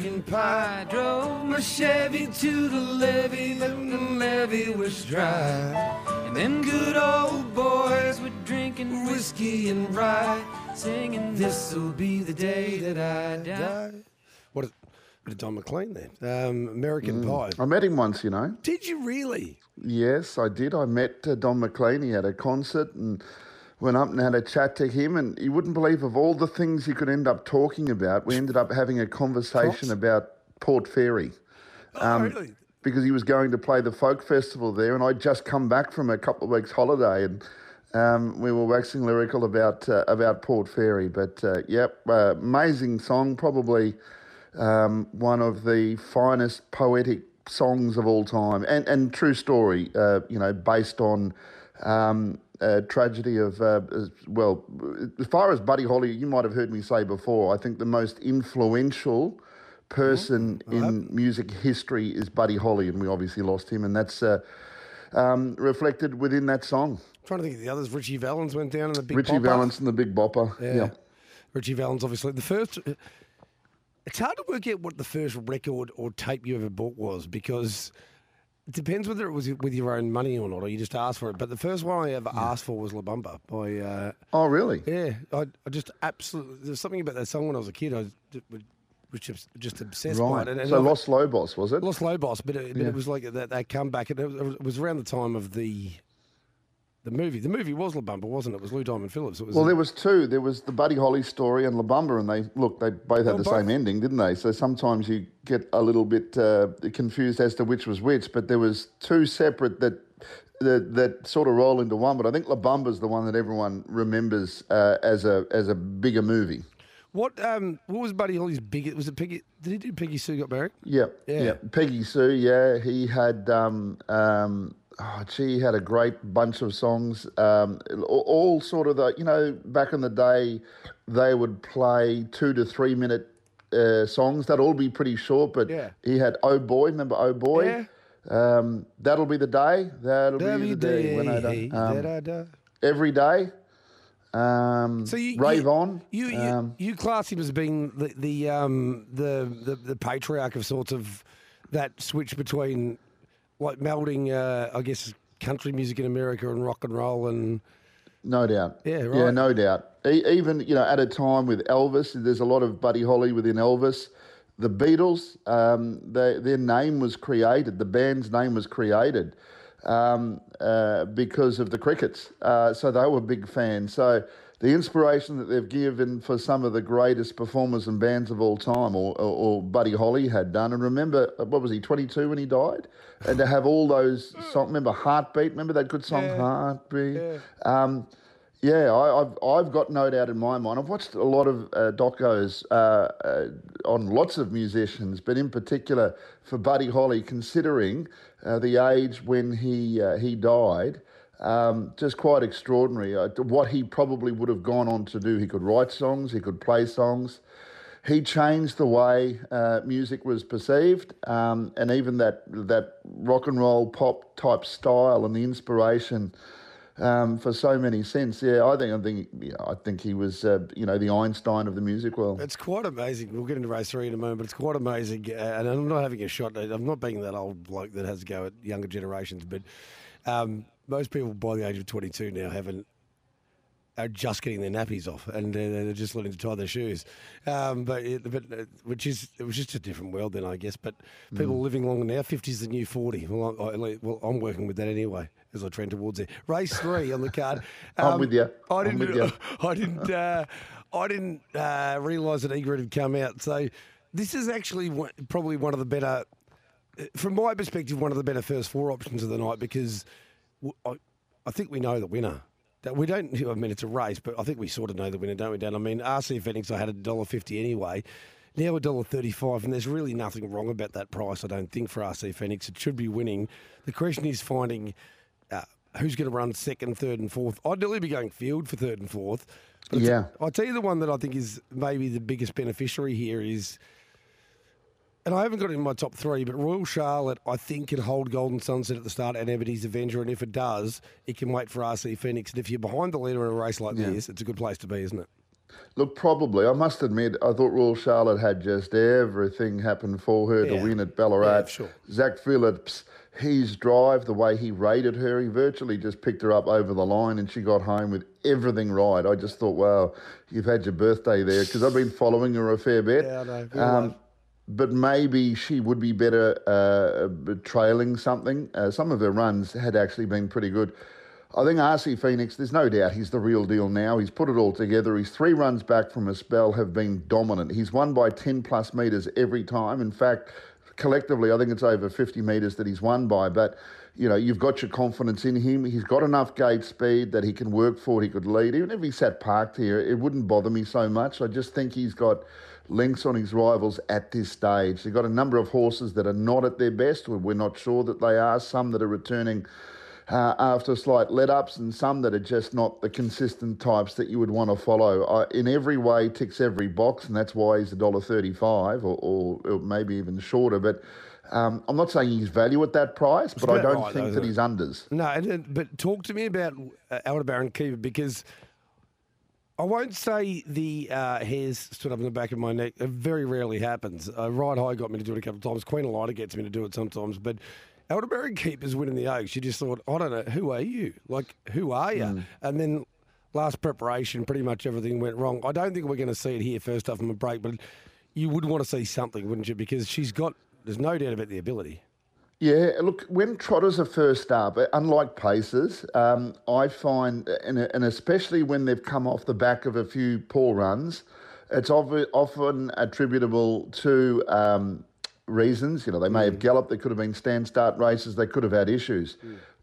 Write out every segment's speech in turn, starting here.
American Pie. Drove my Chevy to the levee, then the levee was dry. And them good old boys were drinking whiskey and rye, singing, This'll be the day that I die. What a bit of Don McLean there. Um, American Pie. I met him once, you know. Did you really? Yes, I did. I met uh, Don McLean. He had a concert and went up and had a chat to him. And you wouldn't believe of all the things he could end up talking about, we ended up having a conversation about Port Fairy. Oh, really? because he was going to play the folk festival there, and I'd just come back from a couple of weeks' holiday, and um, we were waxing lyrical about uh, about Port Fairy. But uh, yep, uh, amazing song, probably um, one of the finest poetic songs of all time, and and true story. Uh, you know, based on. Um, uh, tragedy of uh, well, as far as Buddy Holly, you might have heard me say before. I think the most influential person in music history is Buddy Holly, and we obviously lost him, and that's uh, um, reflected within that song. trying to think of the others. Ritchie Valens went down in the big Richie Bopper. Valens and the Big Bopper. Yeah. Yeah. Ritchie Valens, obviously. The first. It's hard to work out what the first record or tape you ever bought was because it depends whether it was with your own money or not, or you just asked for it. But the first one I ever asked for was La Bamba by. Uh, Oh, really? yeah, I, I just absolutely. There's something about that song when I was a kid. I was just, was just, just obsessed by Right. it. And, and So Los Lobos, was it? Los Lobos, but it, but Yeah. it was like that, that comeback. It, it was around the time of the the movie. The movie was La Bamba, wasn't it? It was Lou Diamond Phillips. It was Well, there was two. There was the Buddy Holly story and La Bamba, and they look they both had the both. same ending, didn't they? So sometimes you get a little bit uh, confused as to which was which. But there was two separate that. That, that sort of roll into one, but I think La Bamba's the one that everyone remembers uh, as a as a bigger movie. What um what was Buddy Holly's big? Was it Peggy? Did he do Peggy Sue got married? Yeah, Yeah. yeah. Peggy Sue, yeah, he had um, um, oh, gee, he had a great bunch of songs. Um, all, sort of the, you know, back in the day, they would play two to three minute uh, songs. That'd all be pretty short, but Yeah. he had Oh Boy, remember Oh Boy? Yeah. Um, that'll be the day. That'll be the day when I Day, die. Um, every day. Um, So you rave you, on. You you, um, you class him as being the the um the, the the patriarch of sorts of that switch between like melding uh, I guess country music in America and rock and roll and No doubt. Yeah, Yeah, no doubt. E- even you know, at a time with Elvis, there's a lot of Buddy Holly within Elvis. The Beatles, um, they, their name was created. The band's name was created um, uh, because of the Crickets. Uh, so they were big fans. So the inspiration that they've given for some of the greatest performers and bands of all time, or, or, or Buddy Holly had done. And remember, uh, what was he, 22 when he died? And to have all those songs, remember Heartbeat? Remember that good song, Heartbeat? Um, yeah, I, I've I've got no doubt in my mind. I've watched a lot of uh, docos uh, uh, on lots of musicians, but in particular for Buddy Holly, considering uh, the age when he uh, he died, um, just quite extraordinary. Uh, what he probably would have gone on to do. He could write songs, he could play songs. He changed the way uh, music was perceived, um, and even that that rock and roll pop type style and the inspiration um, for so many cents. Yeah, I think I think I think he was uh, you know the Einstein of the music world. It's quite amazing. We'll get into race three in a moment, but it's quite amazing. Uh, and I'm not having a shot. I'm not being that old bloke that has to go at younger generations, but um, most people by the age of 22 now haven't are just getting their nappies off and they're just learning to tie their shoes. Um, but it, but uh, which is it was just a different world then, I guess. But people Mm. living longer now, 50 is the new 40. Well, I, I, well, I'm working with that anyway as I trend towards it. Race three on the card. I'm with ya. I didn't. with ya. I didn't. Uh, I didn't uh, realise that Egret had come out. So this is actually probably one of the better, uh, from my perspective, one of the better first four options of the night because I, I think we know the winner. We don't. I mean, it's a race, but I think we sort of know the winner, don't we, Dan? I mean, RC Phoenix, I had a dollar fifty anyway. now a dollar thirty-five, and there's really nothing wrong about that price. I don't think for RC Phoenix, it should be winning. The question is finding uh, who's going to run second, third, and fourth. I'd nearly be going field for third and fourth. But Yeah. I'll tell you the one that I think is maybe the biggest beneficiary here is. And I haven't got it in my top three, but Royal Charlotte, I think, can hold Golden Sunset at the start and Evity's Avenger. And if it does, it can wait for RC Phoenix. And if you're behind the leader in a race like Yeah. this, it's a good place to be, isn't it? Look, probably. I must admit, I thought Royal Charlotte had just everything happen for her Yeah. to win at Ballarat. Yeah, sure. Zach Phillips, his drive, the way he rated her, he virtually just picked her up over the line and she got home with everything right. I just thought, wow, you've had your birthday there because I've been following her a fair bit. Yeah, I know. Very um, well. But maybe she would be better uh, trailing something. Uh, some of her runs had actually been pretty good. I think RC Phoenix, there's no doubt he's the real deal now. He's put it all together. His three runs back from a spell have been dominant. He's won by 10 plus metres every time. In fact, collectively, I think it's over 50 metres that he's won by. But, you know, you've got your confidence in him. He's got enough gate speed that he can work for it, he could lead. Even if he sat parked here, it wouldn't bother me so much. I just think he's got links on his rivals at this stage. They've got a number of horses that are not at their best. We're not sure that they are. Some that are returning uh, after slight let ups, and some that are just not the consistent types that you would want to follow. Uh, in every way, ticks every box, and that's why he's $1.35 or, or, or maybe even shorter. But um, I'm not saying he's value at that price, but I don't right, think though, that he's unders. No, but talk to me about uh, Aldebaran Keeper because I won't say the uh, hairs stood up in the back of my neck. It very rarely happens. Uh, Ride High got me to do it a couple of times. Queen Elida gets me to do it sometimes. But Aldebaran Keeper's winning the Oaks. You just thought, I don't know, who are you? Like, who are you? And then last preparation, pretty much everything went wrong. I don't think we're going to see it here first off from a break, but you would want to see something, wouldn't you? Because she's got, there's no doubt about the ability. Yeah, look, when trotters are first up, uh, unlike paces, um, I find, and, and especially when they've come off the back of a few poor runs, it's of- often attributable to um, reasons. You know, they may have galloped, they could have been stand start races, they could have had issues.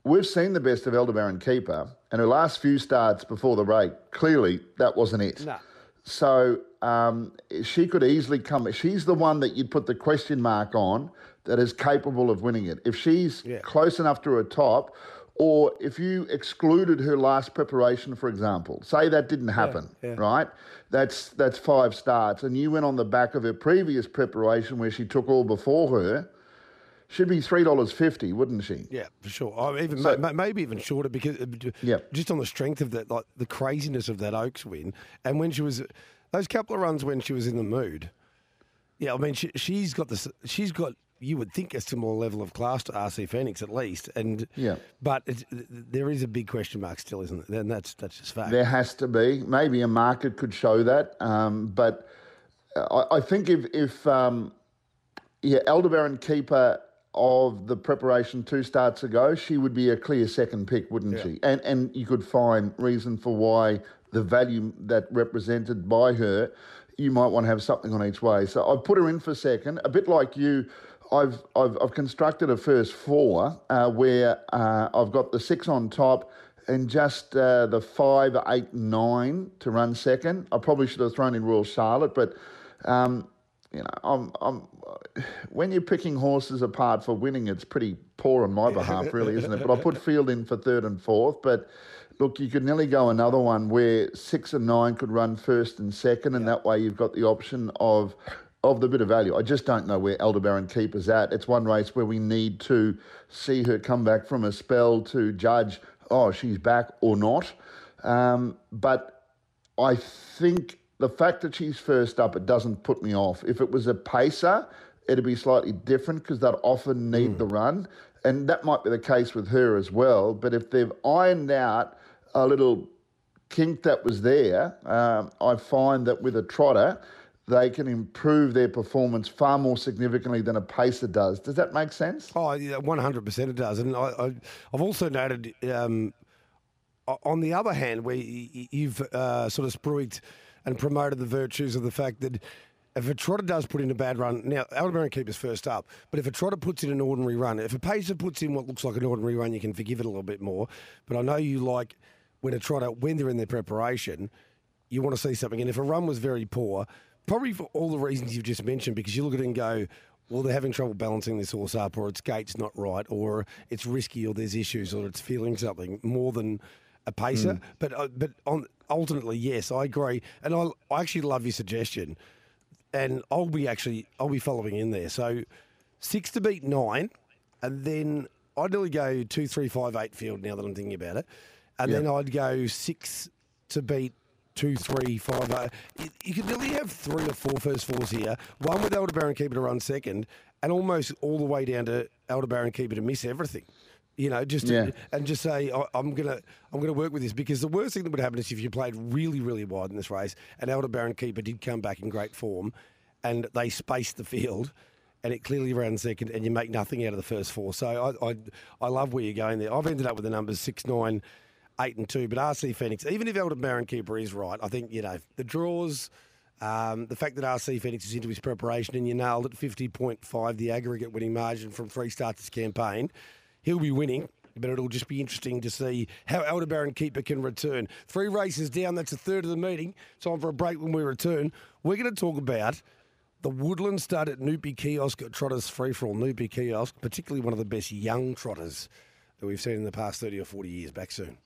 We've seen the best of Aldebaran Keeper, and her last few starts before the break, clearly that wasn't it. No. So um, she could easily come. She's the one that you'd put the question mark on that is capable of winning it. If she's Yeah. close enough to her top, or if you excluded her last preparation, for example, say that didn't happen, yeah. right? That's that's five starts, and you went on the back of her previous preparation where she took all before her. She'd be three dollars fifty, wouldn't she? Yeah, for sure. Oh, even So- ma- maybe even shorter because uh, Yeah. just on the strength of that, like the craziness of that Oaks win, and when she was those couple of runs when she was in the mood. Yeah, I mean she, she's got this. She's got you would think a similar level of class to RC Phoenix at least, and Yeah. but it's, there is a big question mark still, isn't there? And that's that's just fact. There has to be. Maybe a market could show that. Um, but I, I think if, if um, yeah, keeper of the preparation two starts ago, she would be a clear second pick, wouldn't she? And and you could find reason for why the value that represented by her, you might want to have something on each way. So I put her in for second, a bit like you. I've I've, I've constructed a first four uh, where uh, I've got the six on top and just uh, the five, eight, nine to run second. I probably should have thrown in Royal Charlotte, but um, you know, I'm, I'm, when you're picking horses apart for winning, it's pretty poor on my behalf, really, isn't it? But I put Field in for third and fourth. But look, you could nearly go another one where six and nine could run first and second, and that way you've got the option of of the bit of value. I just don't know where Aldebaran Keeper's at. It's one race where we need to see her come back from a spell to judge, oh, she's back or not. Um, but I think the fact that she's first up, it doesn't put me off. If it was a pacer, it'd be slightly different because they'd often need the run. And that might be the case with her as well. But if they've ironed out a little kink that was there, um, I find that with a trotter, they can improve their performance far more significantly than a pacer does. Does that make sense? Oh, yeah, one hundred percent, it does. And I, I've also noted, um, on the other hand, where you've uh, sort of spruiked and promoted the virtues of the fact that if a trotter does put in a bad run, now Aldebaran Keeper's first up, but if a trotter puts in an ordinary run, if a pacer puts in what looks like an ordinary run, you can forgive it a little bit more. But I know you like when a trotter, when they're in their preparation, you want to see something. And if a run was very poor, probably for all the reasons you've just mentioned, because you look at it and go, well, they're having trouble balancing this horse up, or its gait's not right, or it's risky, or there's issues, or it's feeling something more than a pacer. But uh, but on ultimately, yes, I agree, and I I actually love your suggestion, and I'll be actually I'll be following in there. So six to beat nine, and then I'd really go two, three, five, eight field. Now that I'm thinking about it, and then I'd go six to beat two, three, five. Uh, you, you could nearly have three or four first fours here. One with Aldebaran keeper to run second, and almost all the way down to Aldebaran keeper to miss everything. You know, just to, Yeah. and just say I, I'm gonna I'm gonna work with this because the worst thing that would happen is if you played really really wide in this race, and Aldebaran keeper did come back in great form, and they spaced the field. And it clearly ran second, and you make nothing out of the first four. So I, I, I love where you're going there. I've ended up with the numbers six, nine, eight and two. But RC Phoenix, even if Aldebaran Keeper is right, I think you know the draws, um, the fact that RC Phoenix is into his preparation, and you nailed it, fifty point five, the aggregate winning margin from three starts this campaign. He'll be winning. But it'll just be interesting to see how Aldebaran Keeper can return. Three races down, that's a third of the meeting. Time for a break when we return. We're going to talk about the Woodland stud at Noopy Kiosk at Trotters Free for All. Noopy Kiosk, particularly one of the best young trotters that we've seen in the past 30 or 40 years. Back soon.